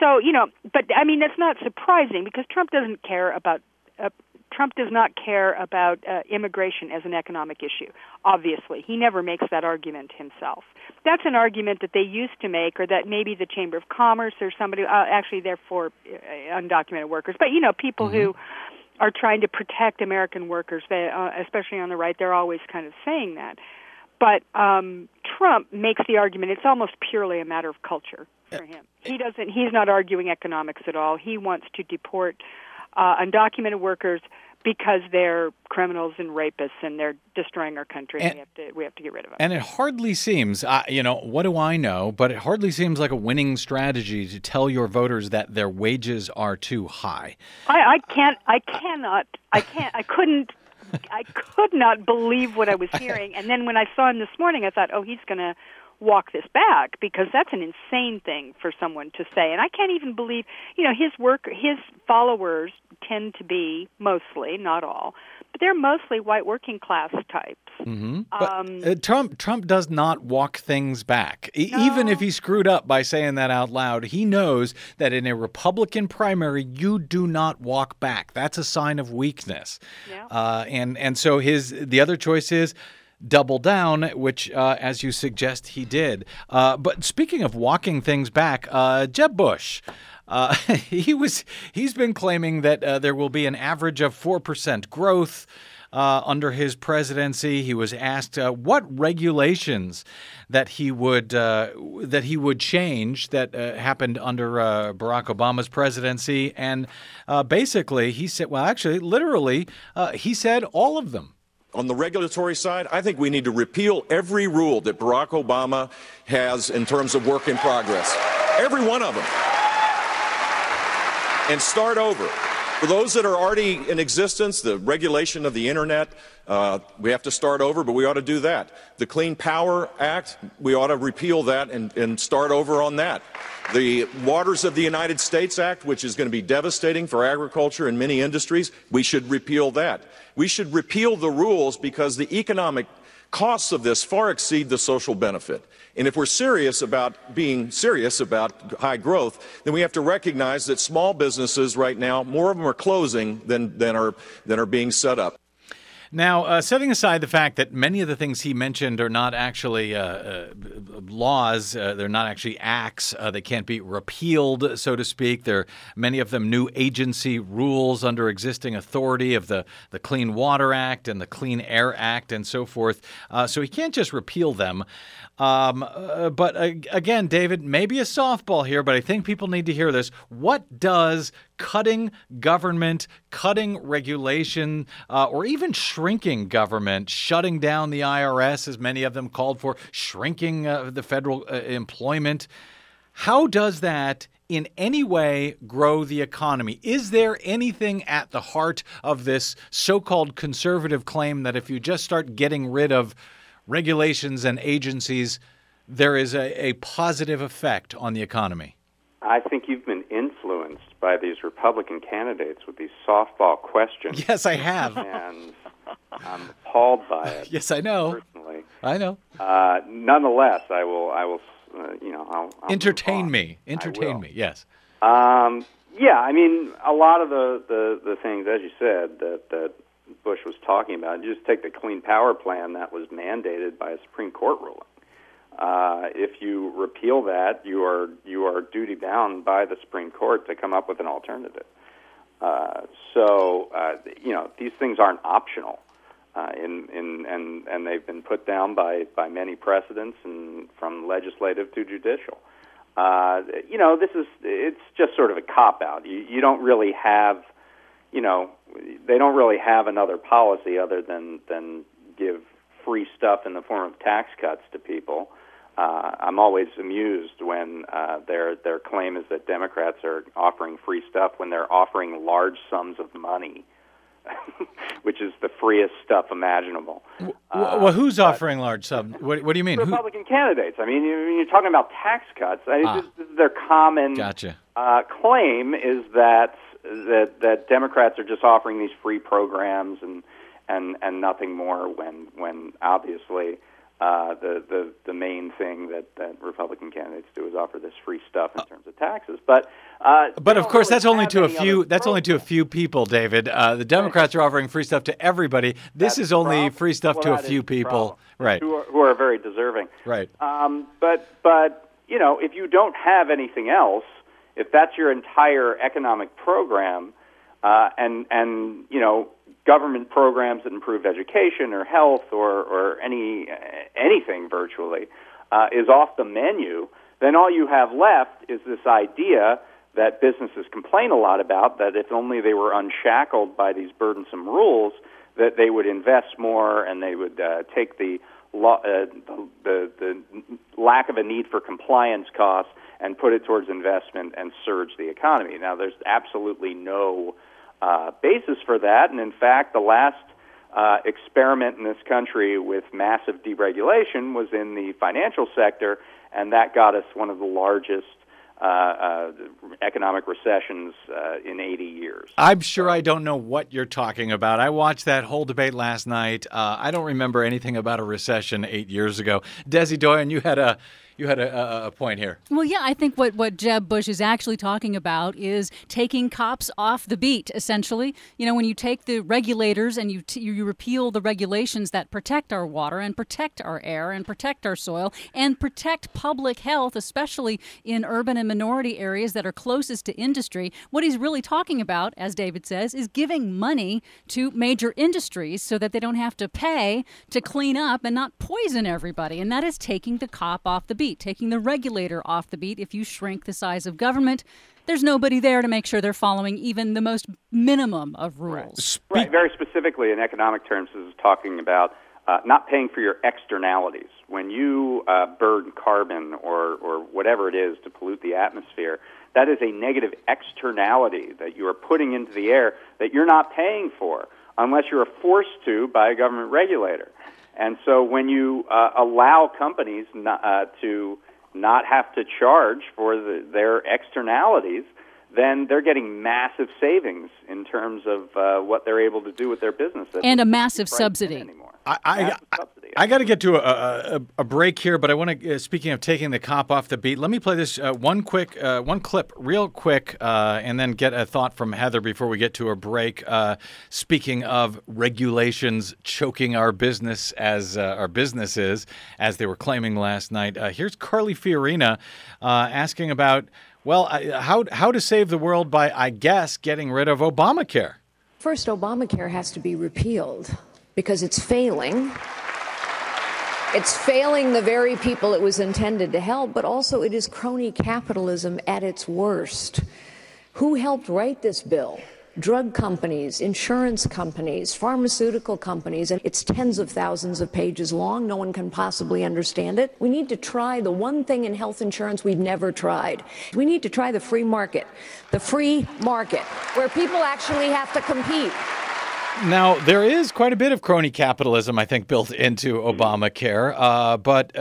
Speaker 4: So, you know, but I mean, that's not surprising because Trump doesn't care about. Uh, Trump does not care about uh, immigration as an economic issue. Obviously, he never makes that argument himself. That's an argument that they used to make, or that maybe the Chamber of Commerce or somebody. Uh, actually, they're for uh, undocumented workers, but you know, people who are trying to protect American workers, they, uh, especially on the right. They're always kind of saying that. But um, Trump makes the argument it's almost purely a matter of culture for him. He doesn't. He's not arguing economics at all. He wants to deport uh, undocumented workers because they're criminals and rapists and they're destroying our country. And,
Speaker 2: And-
Speaker 4: we have to we have to get rid of them.
Speaker 2: And it hardly seems, uh, you know, what do I know? But it hardly seems like a winning strategy to tell your voters that their wages are too high.
Speaker 4: I, I can't. I cannot. I can't. I couldn't. I could not believe what I was hearing. And then when I saw him this morning, I thought, oh, he's going to walk this back because that's an insane thing for someone to say. And I can't even believe, you know, his work, his followers tend to be mostly, not all, but they're mostly white working class types.
Speaker 2: Mm-hmm. But
Speaker 4: Um,
Speaker 2: uh, Trump Trump does not walk things back. E- Even if he screwed up by saying that out loud, he knows that in a Republican primary, you do not walk back. That's a sign of weakness. Uh, and and so his the other choice is double down, which, uh, as you suggest, he did. Uh, but speaking of walking things back, uh, Jeb Bush. Uh, he was he's been claiming that uh, there will be an average of four percent growth uh, under his presidency. He was asked uh, what regulations that he would uh, that he would change that happened under Barack Obama's presidency, and basically he said, well, actually, literally, he said all of them.
Speaker 10: On the regulatory side, I think we need to repeal every rule that Barack Obama has in terms of work in progress. Every one of them. And start over. For those that are already in existence, the regulation of the internet, uh, we have to start over, but we ought to do that. The Clean Power Act, we ought to repeal that and, and start over on that. The Waters of the United States Act, which is going to be devastating for agriculture and many industries, we should repeal that. We should repeal the rules because the economic costs of this far exceed the social benefit. And if we're serious about being serious about high growth, then we have to recognize that small businesses right now, more of them are closing than, than, are, than are being set up.
Speaker 2: Now, uh, setting aside the fact that many of the things he mentioned are not actually uh, uh, laws, uh, they're not actually acts, uh, they can't be repealed, so to speak. They're many of them new agency rules under existing authority of the, the Clean Water Act and the Clean Air Act and so forth. Uh, so he can't just repeal them. Um, but again, David, maybe a softball here, but I think people need to hear this. What does cutting government, cutting regulation, uh, or even shrinking government, shutting down the IRS, as many of them called for, shrinking uh, the federal uh, employment, how does that in any way grow the economy? Is there anything at the heart of this so called conservative claim that if you just start getting rid of regulations and agencies, there is a, a positive effect on the economy?
Speaker 5: I think you've by these Republican candidates with these softball questions.
Speaker 2: Yes, I have.
Speaker 5: And I'm appalled by it.
Speaker 2: Yes, I know.
Speaker 5: Personally.
Speaker 2: I know.
Speaker 5: Uh, nonetheless, I will. I will. Uh, you know, I'll, I'll
Speaker 2: Entertain me. Entertain me. Yes.
Speaker 5: Um, yeah, I mean, a lot of the, the, the things, as you said, that, that Bush was talking about, you just take the Clean Power Plan that was mandated by a Supreme Court ruling. Uh, if you repeal that, you are you are duty bound by the Supreme Court to come up with an alternative. Uh, so uh, you know these things aren't optional, uh, in, in and and they've been put down by by many precedents and from legislative to judicial. Uh, you know this is it's just sort of a cop out. You you don't really have, you know, they don't really have another policy other than than give free stuff in the form of tax cuts to people. I'm always amused when uh, their their claim is that Democrats are offering free stuff when they're offering large sums of money, which is the freest stuff imaginable.
Speaker 2: W- well, who's offering large sums? What, what do you mean? Who-
Speaker 5: Republican candidates. I mean, you- you're talking about tax cuts. I mean,
Speaker 2: Ah.
Speaker 5: this, this their common
Speaker 2: Gotcha.
Speaker 5: uh, claim is that that that Democrats are just offering these free programs and and and nothing more. When when obviously uh, the the the main thing that that Republican candidates do is offer this free stuff in terms of taxes. But uh,
Speaker 2: But of course,
Speaker 5: really
Speaker 2: that's only to a few. That's only to a few people, David. Uh, the Democrats are offering free stuff to everybody. This
Speaker 5: That's
Speaker 2: is only
Speaker 5: problem.
Speaker 2: free stuff
Speaker 5: Well,
Speaker 2: to a few people. Right.
Speaker 5: who are, who are very deserving.
Speaker 2: Right.
Speaker 5: Um, but but you know, if you don't have anything else, if that's your entire economic program, uh, and and you know government programs that improve education or health or or any anything virtually uh, is off the menu, then all you have left is this idea that businesses complain a lot about that if only they were unshackled by these burdensome rules, that they would invest more and they would uh, take the, lo- uh, the, the the lack of a need for compliance costs and put it towards investment and surge the economy. Now, there's absolutely no uh, basis for that, and in fact, the last uh, experiment in this country with massive deregulation was in the financial sector, and that got us one of the largest uh, uh, economic recessions uh, in 80 years.
Speaker 2: I'm sure I don't know what you're talking about. I watched that whole debate last night. Uh, I don't remember anything about a recession eight years ago. Desi Doyen, you had a you had a, a, point here.
Speaker 12: Well, yeah, I think what, what Jeb Bush is actually talking about is taking cops off the beat, essentially. You know, when you take the regulators and you, t- you repeal the regulations that protect our water and protect our air and protect our soil and protect public health, especially in urban and minority areas that are closest to industry, what he's really talking about, as David says, is giving money to major industries so that they don't have to pay to clean up and not poison everybody. And that is taking the cop off the beat beat, taking the regulator off the beat. If you shrink the size of government, there's nobody there to make sure they're following even the most minimum of rules.
Speaker 5: Right. right. Very specifically, in economic terms, this is talking about uh, not paying for your externalities. When you uh, burn carbon or, or whatever it is to pollute the atmosphere, that is a negative externality that you are putting into the air that you're not paying for unless you're forced to by a government regulator. And so when you uh, allow companies not, uh, to not have to charge for the, their externalities, then they're getting massive savings in terms of uh, what they're able to do with their business.
Speaker 12: and a massive subsidy.
Speaker 2: I, I, I, I got to get to a, a, a, break here, but I want to. Uh, speaking of taking the cop off the beat, let me play this uh, one quick, uh, one clip, real quick, uh, and then get a thought from Heather before we get to a break. Uh, speaking of regulations choking our business as uh, our businesses, as they were claiming last night, here's Carly Fiorina asking about well, how how to save the world by, I guess, getting rid of Obamacare.
Speaker 13: First, Obamacare has to be repealed because it's failing. It's failing the very people it was intended to help, but also it is crony capitalism at its worst. Who helped write this bill? Drug companies, insurance companies, pharmaceutical companies, and it's tens of thousands of pages long. No one can possibly understand it. We need to try the one thing in health insurance we've never tried. We need to try the free market. The free market, where people actually have to compete.
Speaker 2: Now, there is quite a bit of crony capitalism, I think, built into Obamacare. Uh, but uh,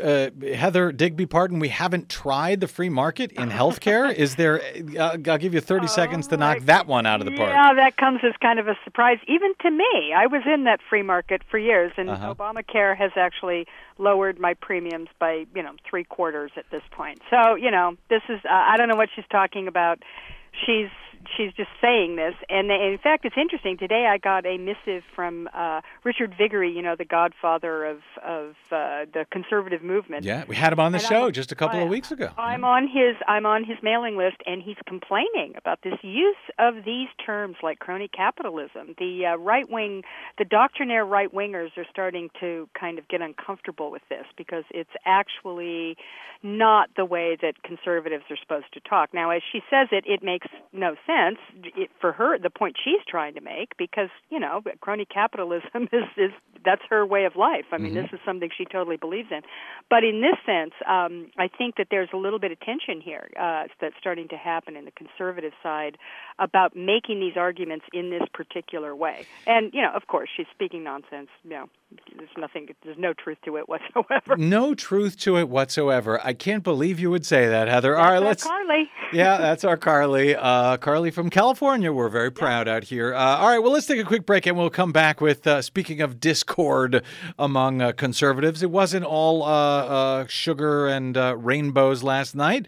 Speaker 2: uh, Heather Digby Parton, we haven't tried the free market in healthcare. is there? Uh, I'll give you 30 oh, seconds to knock that one out of the park.
Speaker 4: Yeah, that comes as kind of a surprise, even to me. I was in that free market for years, and uh-huh. Obamacare has actually lowered my premiums by you know three quarters at this point. So you know, this is uh, I don't know what she's talking about. She's she's just saying this. And in fact, it's interesting. Today, I got a missive from uh, Richard Viguerie, you know, the godfather of of uh, the conservative movement.
Speaker 2: Yeah, we had him on the and show I'm, just a couple of weeks ago.
Speaker 4: I'm on his I'm on his mailing list, and he's complaining about this use of these terms like crony capitalism. The uh, right wing, the doctrinaire right wingers are starting to kind of get uncomfortable with this because it's actually not the way that conservatives are supposed to talk. Now, as she says it, it makes no sense it, for her. The point she's trying to make, because you know, crony capitalism is is that's her way of life. I mean, mm-hmm. this is something she totally believes in. But in this sense, um, I think that there's a little bit of tension here uh, that's starting to happen in the conservative side about making these arguments in this particular way. And you know, of course, she's speaking nonsense. You know, there's nothing there's no truth to it whatsoever.
Speaker 2: No truth to it whatsoever. I can't believe you would say that heather. All right let's
Speaker 4: carly.
Speaker 2: Yeah that's our carly. Uh, carly from california we're very proud yeah. out here. Uh, all right well let's take a quick break and we'll come back with uh, speaking of discord among uh, conservatives. It wasn't all uh, uh, sugar and rainbows last night.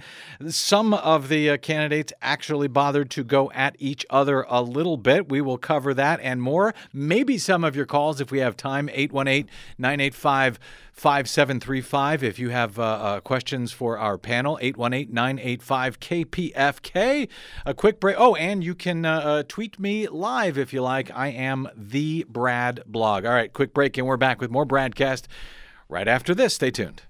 Speaker 2: Some of the candidates actually bothered to go at each other a little bit. We will cover that and more. Maybe some of your calls if we have time 818 985 5735. If you have uh, uh, questions for our panel, 818 985 KPFK. A quick break. Oh, and you can uh, uh, tweet me live if you like. I am the Brad blog. All right, quick break, and we're back with more BradCast right after this. Stay tuned.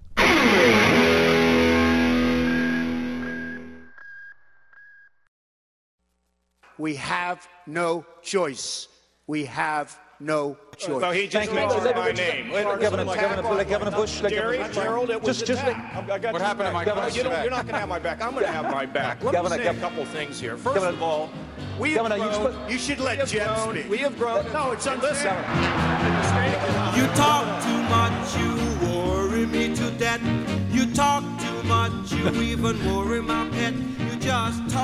Speaker 7: We have no choice. We have no choice.
Speaker 9: So he just mentioned my name. Governor, Governor, Governor Bush,
Speaker 6: Jerry, Gerald, it was
Speaker 9: just, just,
Speaker 6: attack.
Speaker 9: I got
Speaker 6: What happened to my
Speaker 9: Governor, you don't,
Speaker 6: back?
Speaker 9: you're not going to have my back. I'm going to have my back. Let
Speaker 6: Governor,
Speaker 9: me say a
Speaker 6: Gov-
Speaker 9: couple things here. First
Speaker 6: Governor-
Speaker 9: of all, we
Speaker 6: Governor,
Speaker 9: have
Speaker 6: you
Speaker 9: grown,
Speaker 6: sp-
Speaker 7: You should let
Speaker 9: we have
Speaker 7: Jeb
Speaker 9: grown,
Speaker 7: speak.
Speaker 9: We have grown.
Speaker 7: No, it's
Speaker 9: Listen,
Speaker 7: unfair.
Speaker 14: You talk too much, you worry me to death. You talk too much, you even worry my pet. You just talk,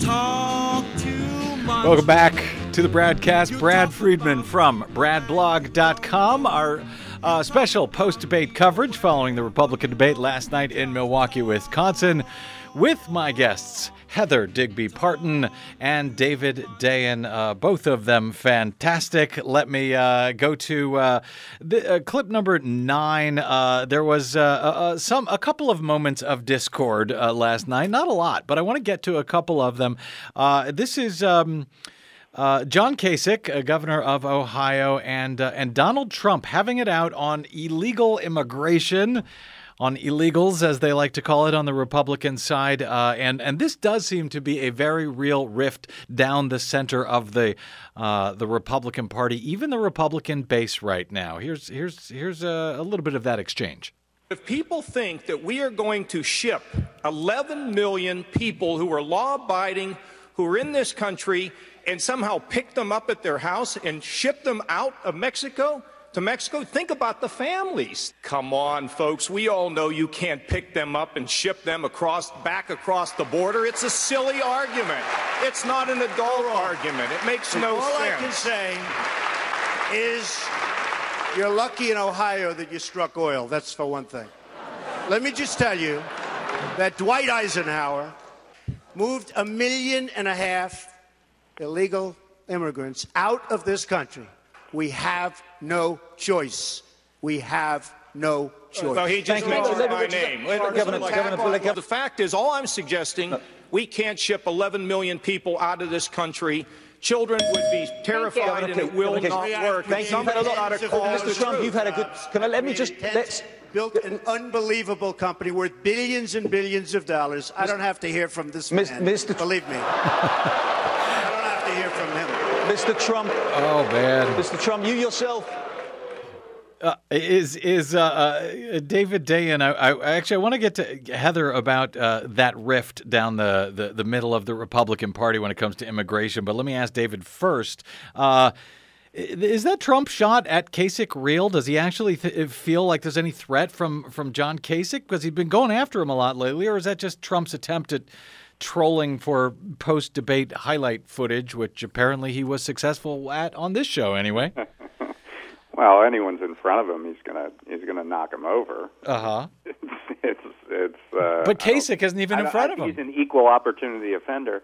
Speaker 14: talk too much.
Speaker 2: Welcome back to the BradCast. Brad Friedman from BradBlog.com. Our uh, special post debate coverage following the Republican debate last night in Milwaukee, Wisconsin, with my guests. Heather Digby Parton and David Dayen, uh, both of them fantastic. Let me uh, go to uh, the, uh, clip number nine. Uh, there was some a couple of moments of discord last night, not a lot, but I want to get to a couple of them. This is. Um, uh, John Kasich, uh, governor of Ohio, and uh, and Donald Trump having it out on illegal immigration, on illegals as they like to call it on the Republican side, uh, and and this does seem to be a very real rift down the center of the uh, the Republican Party, even the Republican base right now. Here's here's here's a, a little bit of that exchange.
Speaker 9: If people think that we are going to ship 11 million people who are law abiding, who are in this country, and somehow pick them up at their house and ship them out of Mexico to Mexico, think about the families. Come on, folks. We all know you can't pick them up and ship them across, back across the border. It's a silly argument. It's not an adult argument. It makes no sense.
Speaker 7: All I can say is you're lucky in Ohio that you struck oil. That's for one thing. Let me just tell you that Dwight Eisenhower moved a million and a half illegal immigrants out of this country. We have no choice. We have no choice.
Speaker 9: So he just mentioned my name.
Speaker 7: Governor- Governor-
Speaker 9: the fact is, all I'm suggesting, uh, we can't ship 11 million people out of this country. Children would be terrified, and it will not work.
Speaker 14: Thank you.
Speaker 9: Somebody's got to call the
Speaker 14: Mr. Trump,
Speaker 9: truth.
Speaker 14: you've had a good. Can I let me just let's.
Speaker 7: built an unbelievable company worth billions and billions of dollars. I don't have to hear from this man.
Speaker 14: Mr.
Speaker 7: Believe me. I don't have to hear from him.
Speaker 14: Mr. Trump.
Speaker 2: Oh man.
Speaker 14: Mr. Trump, you yourself.
Speaker 2: Uh, is is uh, uh, David Dayen? I, I actually I want to get to Heather about uh, that rift down the, the the middle of the Republican Party when it comes to immigration. But let me ask David first. Uh, is that Trump shot at Kasich real? Does he actually th- feel like there's any threat from from John Kasich because he's been going after him a lot lately, or is that just Trump's attempt at trolling for post debate highlight footage, which apparently he was successful at on this show anyway?
Speaker 5: Well, anyone's in front of him, he's gonna he's gonna knock him over.
Speaker 2: Uh huh.
Speaker 5: It's it's, it's uh,
Speaker 2: But Kasich isn't even in front of him.
Speaker 5: He's an equal opportunity offender.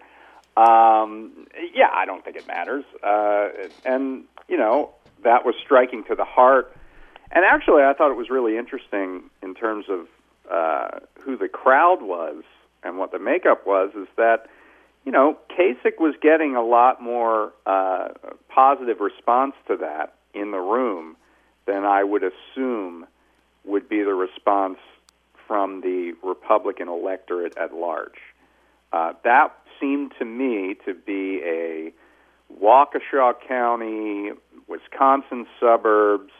Speaker 5: Um, yeah, I don't think it matters. Uh, and you know that was striking to the heart. And actually, I thought it was really interesting in terms of uh, who the crowd was and what the makeup was. Is that you know Kasich was getting a lot more uh, positive response to that in the room than I would assume would be the response from the Republican electorate at large. Uh, that seemed to me to be a Waukesha County, Wisconsin suburbs,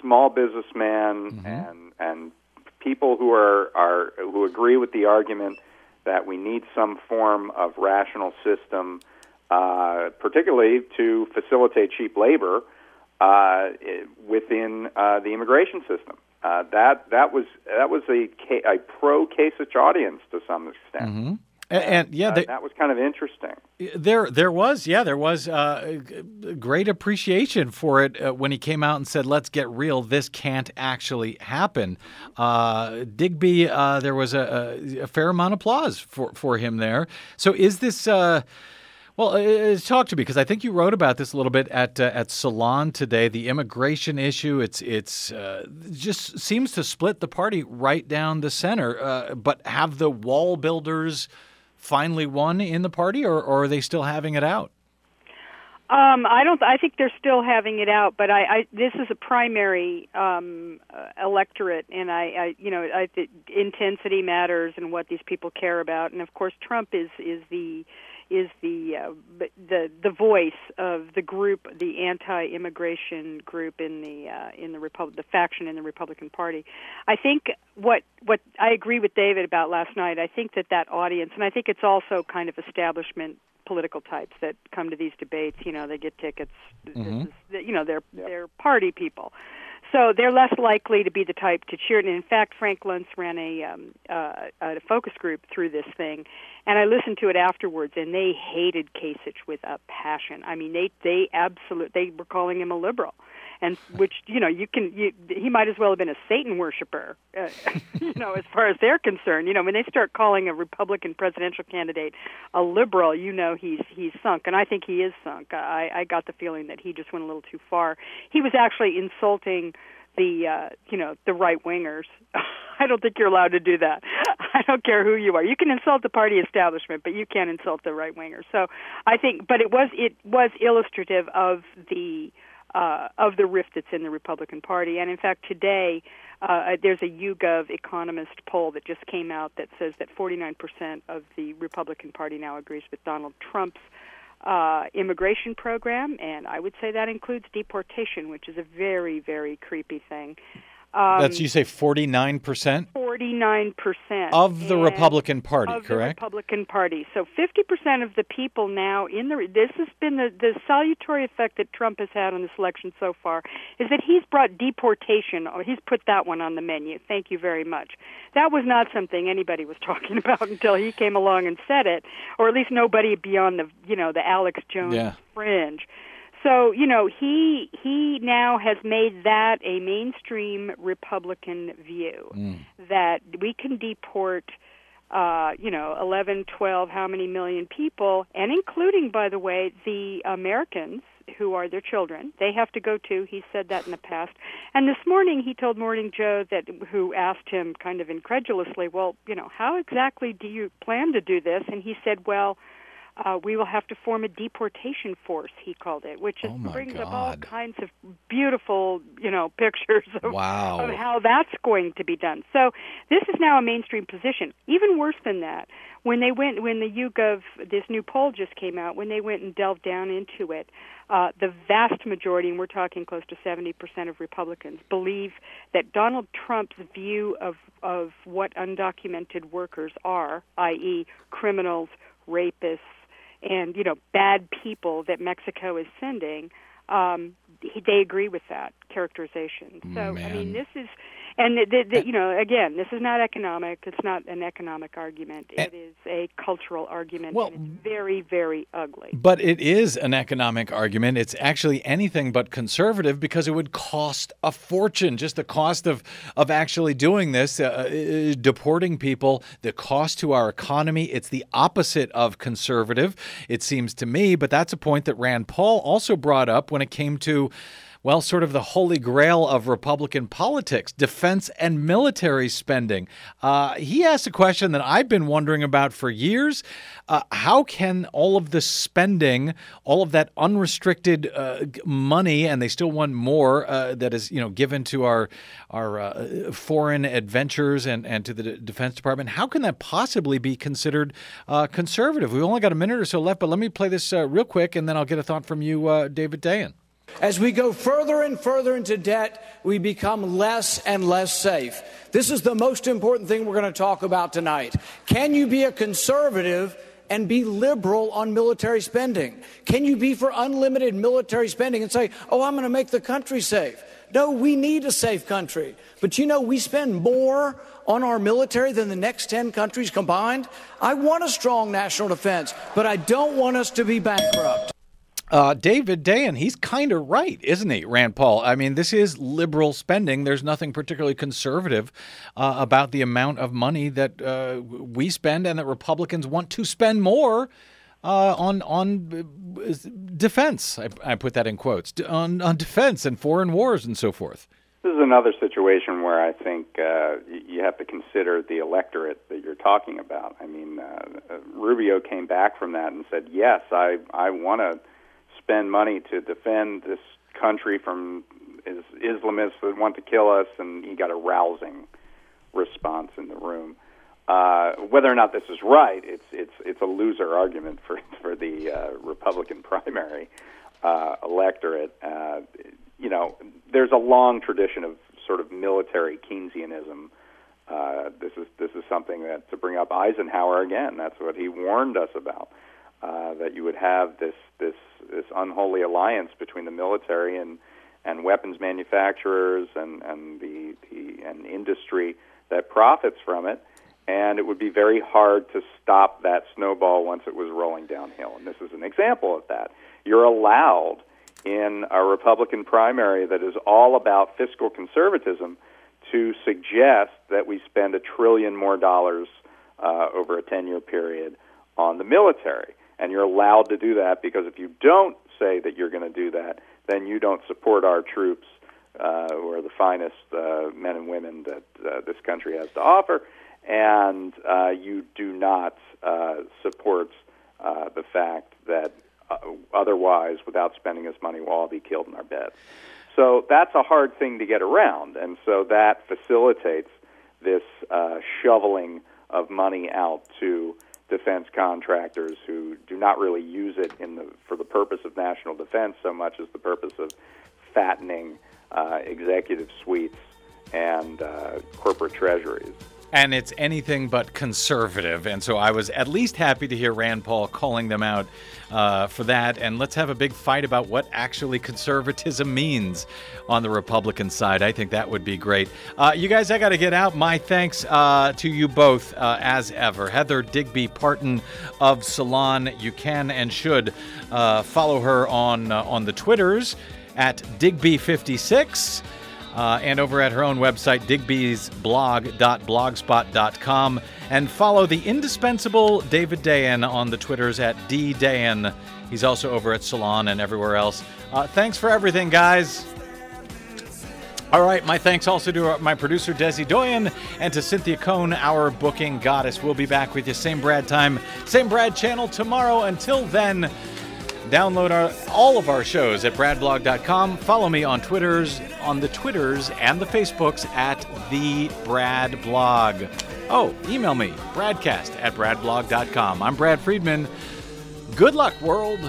Speaker 5: small businessmen and and people who are, are who agree with the argument that we need some form of rational system, uh, particularly to facilitate cheap labor uh, within uh, the immigration system. Uh, that that was that was a a pro Kasich audience to some extent.
Speaker 2: hmm And, and yeah,
Speaker 5: Uh,
Speaker 2: they,
Speaker 5: that was kind of interesting.
Speaker 2: there there was yeah there was uh, great appreciation for it uh, when he came out and said, "Let's get real. This can't actually happen." Uh, Digby, uh, there was a, a, fair amount of applause for for him there. So is this? Uh, well, uh, talk to me because I think you wrote about this a little bit at uh, at Salon today. The immigration issue it's it's uh, just seems to split the party right down the center. Uh, but have the wall builders finally won in the party, or, or are they still having it out?
Speaker 4: Um, I don't. I think they're still having it out, but I, I this is a primary um, uh, electorate, and I, I, you know, I think intensity matters and what these people care about, and of course, Trump is is the, is the uh, the the voice of the group, the anti-immigration group in the uh, in the Repub- the faction in the Republican Party. I think what what I agree with David about last night. I think that that audience, and I think it's also kind of establishment political types that come to these debates. You know, they get tickets.
Speaker 15: Mhm.
Speaker 4: This is, you know, they're they're party people. So they're less likely to be the type to cheer. And in fact, Frank Luntz ran a, um, uh, a focus group through this thing, and I listened to it afterwards, and they hated Kasich with a passion. I mean, they they absolute they were calling him a liberal, and which you know you can you, he might as well have been a Satan worshiper, uh, you know, as far as they're concerned. You know, when they start calling a Republican presidential candidate a liberal, you know he's he's sunk, and I think he is sunk. I I got the feeling that he just went a little too far. He was actually insulting the uh you know the right wingers i don't think you're allowed to do that i don't care who you are you can insult the party establishment but you can't insult the right wingers so i think but it was it was illustrative of the uh of the rift that's in the republican party and in fact today uh, there's a YouGov economist poll that just came out that says that 49% of the Republican Party now agrees with Donald Trump's uh, immigration program, and I would say that includes deportation, which is a very, very creepy thing. Um,
Speaker 2: That's you say 49%
Speaker 4: Forty-nine percent
Speaker 2: of the Republican Party,
Speaker 4: of the
Speaker 2: correct?
Speaker 4: Republican Party. So fifty percent of the people now in the this has been the the salutary effect that Trump has had on this election so far is that he's brought deportation or he's put that one on the menu. Thank you very much. That was not something anybody was talking about until he came along and said it, or at least nobody beyond the you know the Alex Jones
Speaker 2: Yeah.
Speaker 4: fringe. So you know he he now has made that a mainstream Republican view that we can deport uh, you know, 11, 12, how many million people, and including, by the way, the Americans who are their children. They have to go too. He said that in the past. And this morning he told Morning Joe that who asked him kind of incredulously, "Well, you know, how exactly do you plan to do this?" And he said, "Well, uh, we will have to form a deportation force," he called it, which is, brings up all kinds of beautiful, you know, pictures of,
Speaker 2: Wow.
Speaker 4: of how that's going to be done. So this is now a mainstream position. Even worse than that, when they went, when the YouGov, this new poll just came out, when they went and delved down into it, uh, the vast majority, and we're talking close to 70% of Republicans, believe that Donald Trump's view of, of what undocumented workers are, i.e., criminals, rapists, and you know bad people that Mexico is sending, um, they agree with that characterization. So I mean, this is, and the, the, the, you know, again, this is not economic. It's not an economic argument. It is a cultural argument, and it's very, very ugly.
Speaker 2: But it is an economic argument. It's actually anything but conservative because it would cost a fortune. Just the cost of of actually doing this, uh, uh, deporting people, the cost to our economy. It's the opposite of conservative, it seems to me. But that's a point that Rand Paul also brought up when it came to. Well, sort of the holy grail of Republican politics, defense and military spending. Uh, he asked a question that I've been wondering about for years. Uh, how can all of the spending, all of that unrestricted uh, money, and they still want more uh, that is, you know, given to our our uh, foreign adventures and, and to the Defense Department, how can that possibly be considered uh, conservative? We've only got a minute or so left, but let me play this real quick, and then I'll get a thought from you, David Dayen.
Speaker 11: As we go further and further into debt, we become less and less safe. This is the most important thing we're going to talk about tonight. Can you be a conservative and be liberal on military spending? Can you be for unlimited military spending and say, oh, I'm going to make the country safe? No, we need a safe country. But you know, we spend more on our military than the next 10 countries combined. I want a strong national defense, but I don't want us to be bankrupt.
Speaker 2: Uh, David Dayen, he's kind of right, isn't he, Rand Paul? I mean, this is liberal spending. There's nothing particularly conservative uh, about the amount of money that uh, we spend and that Republicans want to spend more uh, on on uh, defense. I, I put that in quotes on on defense and foreign wars and so forth.
Speaker 5: This is another situation where I think uh, you have to consider the electorate that you're talking about. I mean, Rubio came back from that and said, "Yes, I I want to spend money to defend this country from is Islamists that want to kill us," and he got a rousing response in the room. Uh, whether or not this is right, it's it's it's a loser argument for for the uh, Republican primary uh, electorate. Uh, you know, there's a long tradition of sort of military Keynesianism. Uh, this is this is something that to bring up Eisenhower again. That's what he warned us about. Uh, that you would have this this this unholy alliance between the military and and weapons manufacturers and and the the and industry that profits from it, and it would be very hard to stop that snowball once it was rolling downhill. And this is an example of that. You're allowed in a Republican primary that is all about fiscal conservatism to suggest that we spend a trillion more dollars uh, over a 10 year period on the military. And you're allowed to do that because if you don't say that you're going to do that, then you don't support our troops, uh, who are the finest uh, men and women that uh, this country has to offer, and uh, you do not uh, support uh, the fact that uh, otherwise, without spending this money, we'll all be killed in our beds. So that's a hard thing to get around, and so that facilitates this uh, shoveling of money out to defense contractors who do not really use it in the for the purpose of national defense so much as the purpose of fattening uh, executive suites and uh, corporate treasuries.
Speaker 2: And it's anything but conservative. And so I was at least happy to hear Rand Paul calling them out uh, for that. And let's have a big fight about what actually conservatism means on the Republican side. I think that would be great. Uh, you guys, I got to get out. My thanks uh, to you both, uh, as ever. Heather Digby Parton of Salon. You can and should uh, follow her on, uh, on the Twitters at Digby56 uh, and over at her own website, digby'sblog.blogspot.com. And follow the indispensable David Dayen on the Twitters at ddayen. He's also over at Salon and everywhere else. Uh, thanks for everything, guys. All right, my thanks also to my producer Desi Doyen and to Cynthia Cohn, our booking goddess. We'll be back with you same Brad time, same Brad channel tomorrow. Until then, download our, all of our shows at bradblog.com. Follow me on Twitters, on the Twitters and the Facebooks at the Brad Blog. Oh, email me, bradcast at bradblog.com. I'm Brad Friedman. Good luck, world.